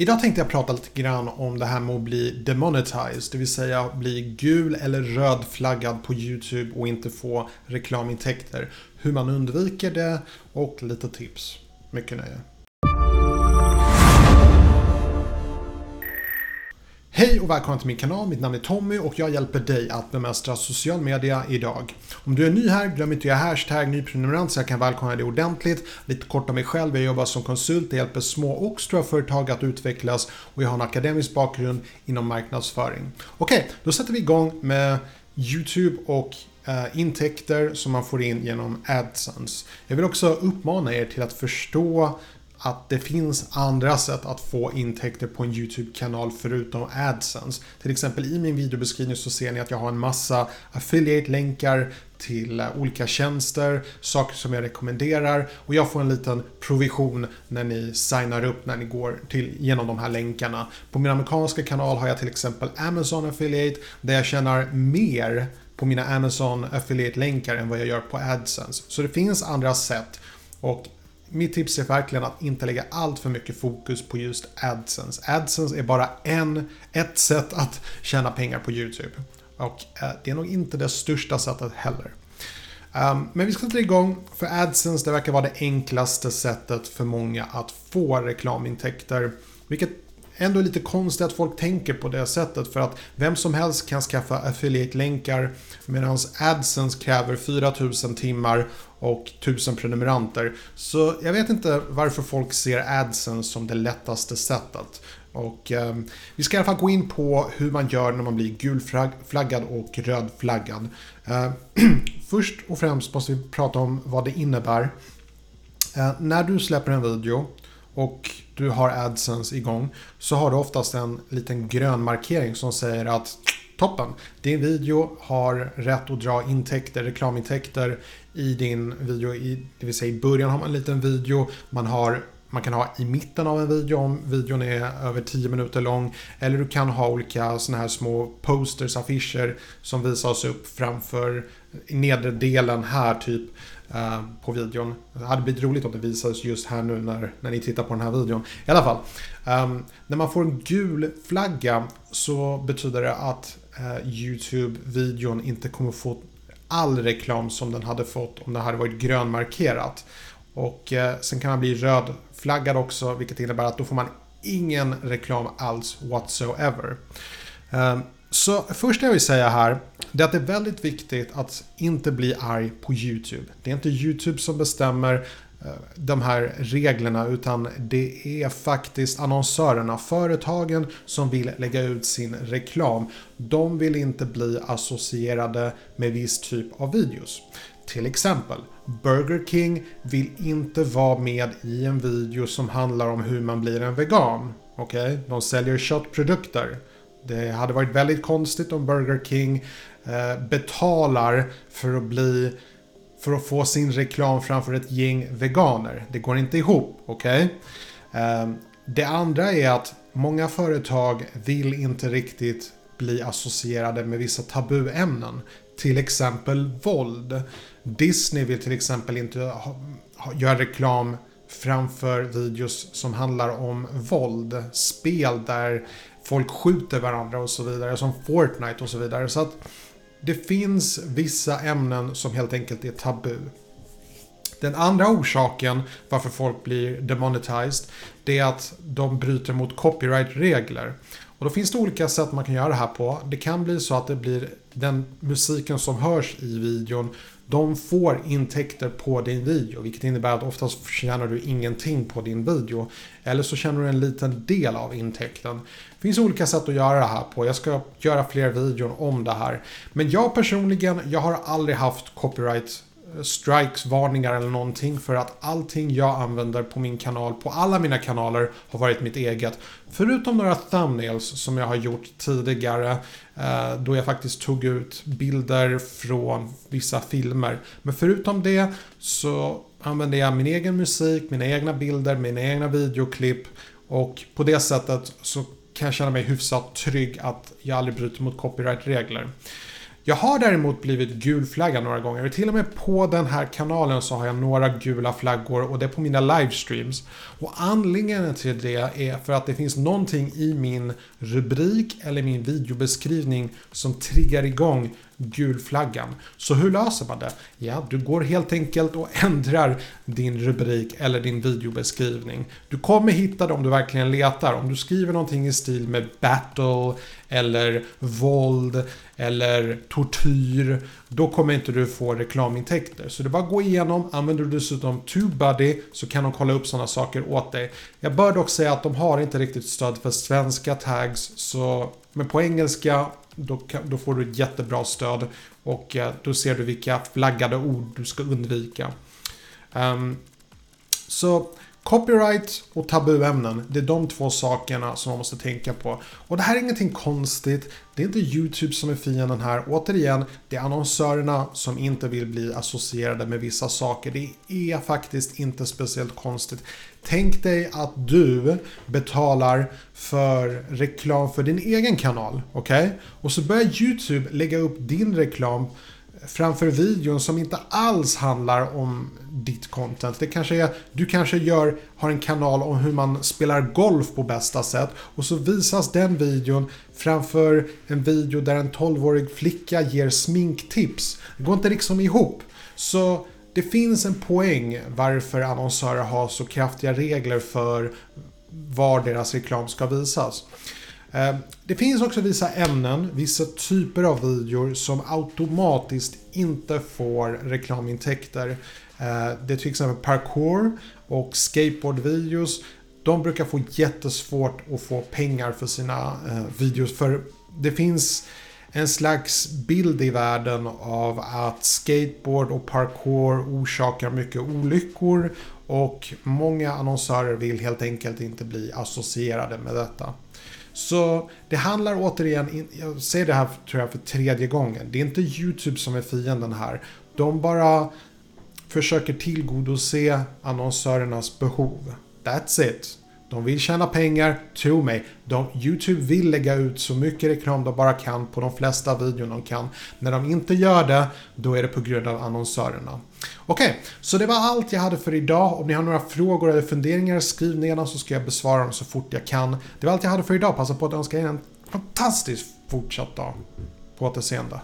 Idag tänkte jag prata lite grann om det här med att bli demonetized, det vill säga bli gul eller rödflaggad på YouTube och inte få reklamintäkter. Hur man undviker det och lite tips. Mycket nöje. Hej och välkommen till min kanal, mitt namn är Tommy och jag hjälper dig att bemästra social media idag. Om du är ny här, glöm inte att göra hashtag nyprenumerant så jag kan välkomna dig ordentligt. Lite kort om mig själv, jag jobbar som konsult, jag hjälper små och stora företag att utvecklas och jag har en akademisk bakgrund inom marknadsföring. Okej, då sätter vi igång med YouTube och eh, intäkter som man får in genom AdSense. Jag vill också uppmana er till att förstå att det finns andra sätt att få intäkter på en YouTube-kanal förutom AdSense. Till exempel i min videobeskrivning så ser ni att jag har en massa affiliate-länkar till eh, olika tjänster, saker som jag rekommenderar och jag får en liten provision när ni signar upp när ni går till, genom de här länkarna. På min amerikanska kanal har jag till exempel Amazon Affiliate där jag tjänar mer på mina Amazon Affiliate-länkar än vad jag gör på AdSense. Så det finns andra sätt och mitt tips är verkligen att inte lägga allt för mycket fokus på just AdSense. AdSense är bara en, ett sätt att tjäna pengar på YouTube. Och eh, det är nog inte det största sättet heller. Ehm, men vi ska ta igång, för AdSense det verkar vara det enklaste sättet för många att få reklamintäkter. Vilket ändå lite konstigt att folk tänker på det sättet för att vem som helst kan skaffa affiliate-länkar medan AdSense kräver 4000 timmar och 1000 prenumeranter. Så jag vet inte varför folk ser AdSense som det lättaste sättet. Och eh, vi ska i alla fall gå in på hur man gör när man blir gulflaggad och rödflaggad. Eh, först och främst måste vi prata om vad det innebär. Eh, när du släpper en video och du har AdSense igång så har du oftast en liten grön markering som säger att toppen, din video har rätt att dra intäkter, reklamintäkter i din video. I, det vill säga i början har man en liten video, man har man kan ha i mitten av en video om videon är över 10 minuter lång. Eller du kan ha olika såna här små posters, affischer som visas upp framför nedre delen här typ eh, på videon. Det hade blivit roligt om det visades just här nu när, när ni tittar på den här videon. I alla fall. eh, när man får en gul flagga så betyder det att eh, YouTube-videon inte kommer få all reklam som den hade fått om det hade varit grönmarkerat. Och eh, sen kan man bli rödflaggad också vilket innebär att då får man ingen reklam alls whatsoever. Ehm, så först jag vill säga här, det är att det är väldigt viktigt att inte bli arg på YouTube. Det är inte YouTube som bestämmer eh, de här reglerna utan det är faktiskt annonsörerna, företagen som vill lägga ut sin reklam. De vill inte bli associerade med viss typ av videos. Till exempel, Burger King vill inte vara med i en video som handlar om hur man blir en vegan. Okej, okay? de säljer köttprodukter. Det hade varit väldigt konstigt om Burger King eh, betalar för att bli för att få sin reklam framför ett gäng veganer. Det går inte ihop, okej? Okay? Det andra är att många företag vill inte riktigt bli associerade med vissa tabuämnen. Till exempel våld. Disney vill till exempel inte ha, ha, göra reklam framför videos som handlar om våld. Spel där folk skjuter varandra och så vidare. Som Fortnite och så vidare. Så att det finns vissa ämnen som helt enkelt är tabu. Den andra orsaken varför folk blir demonetized det är att de bryter mot copyright-regler. Och då finns det olika sätt man kan göra det här på. Det kan bli så att det blir den musiken som hörs i videon de får intäkter på din video, vilket innebär att oftast tjänar du ingenting på din video. Eller så tjänar du en liten del av intäkten. Det finns olika sätt att göra det här på. Jag ska göra fler videor om det här. Men jag personligen, jag har aldrig haft copyright Eh, strikes, varningar eller någonting för att allting jag använder på min kanal, på alla mina kanaler, har varit mitt eget. Förutom några thumbnails som jag har gjort tidigare eh, då jag faktiskt tog ut bilder från vissa filmer. Men förutom det så använder jag min egen musik, mina egna bilder, mina egna videoklipp och på det sättet så kan jag känna mig hyfsat trygg att jag aldrig bryter mot copyrightregler. regler jag har däremot blivit gulflaggad några gånger och till och med på den här kanalen så har jag några gula flaggor och det är på mina livestreams. Och anledningen till det är för att det finns någonting i min rubrik eller min videobeskrivning som triggar igång gulflaggan. Så hur löser man det? Ja, du går helt enkelt och ändrar din rubrik eller din videobeskrivning. Du kommer hitta det om du verkligen letar. Om du skriver någonting i stil med battle eller våld eller tortyr. Då kommer inte du få reklamintäkter. Så det är bara att gå igenom. Använder du dessutom TubeBuddy så kan de kolla upp sådana saker åt dig. Jag bör dock säga att de har inte riktigt stöd för svenska tags. Så, men på engelska då, då får du ett jättebra stöd. Och eh, då ser du vilka flaggade ord du ska undvika. Um, så Copyright och tabuämnen, det är de två sakerna som man måste tänka på. Och det här är ingenting konstigt. Det är inte YouTube som är fienden här. Återigen, det är annonsörerna som inte vill bli associerade med vissa saker. Det är faktiskt inte speciellt konstigt. Tänk dig att du betalar för reklam för din egen kanal. Okej? Okay? Och så börjar YouTube lägga upp din reklam framför videon som inte alls handlar om ditt content. Det kanske är, du kanske gör, har en kanal om hur man spelar golf på bästa sätt och så visas den videon framför en video där en 12-årig flicka ger sminktips. Det går inte liksom ihop. Så det finns en poäng varför annonsörer har så kraftiga regler för var deras reklam ska visas. Eh, det finns också vissa ämnen, vissa typer av videor som automatiskt inte får reklamintäkter. Eh, det är till exempel parkour och skateboardvideos. De brukar få jättesvårt att få pengar för sina eh, videos för det finns en slags bild i världen av att skateboard och parkour orsakar mycket olyckor och många annonsörer vill helt enkelt inte bli associerade med detta. Så det handlar återigen, jag säger det här tror jag för tredje gången, det är inte YouTube som är fienden här. De bara försöker tillgodose annonsörernas behov. That's it. De vill tjäna pengar, tro mig. De, Youtube vill lägga ut så mycket reklam de bara kan på de flesta videor de kan. När de inte gör det, då är det på grund av annonsörerna. Okej, okay, så det var allt jag hade för idag. Om ni har några frågor eller funderingar, skriv ner dem så ska jag besvara dem så fort jag kan. Det var allt jag hade för idag. Passa på att önska er en fantastisk fortsatt dag. På återseende.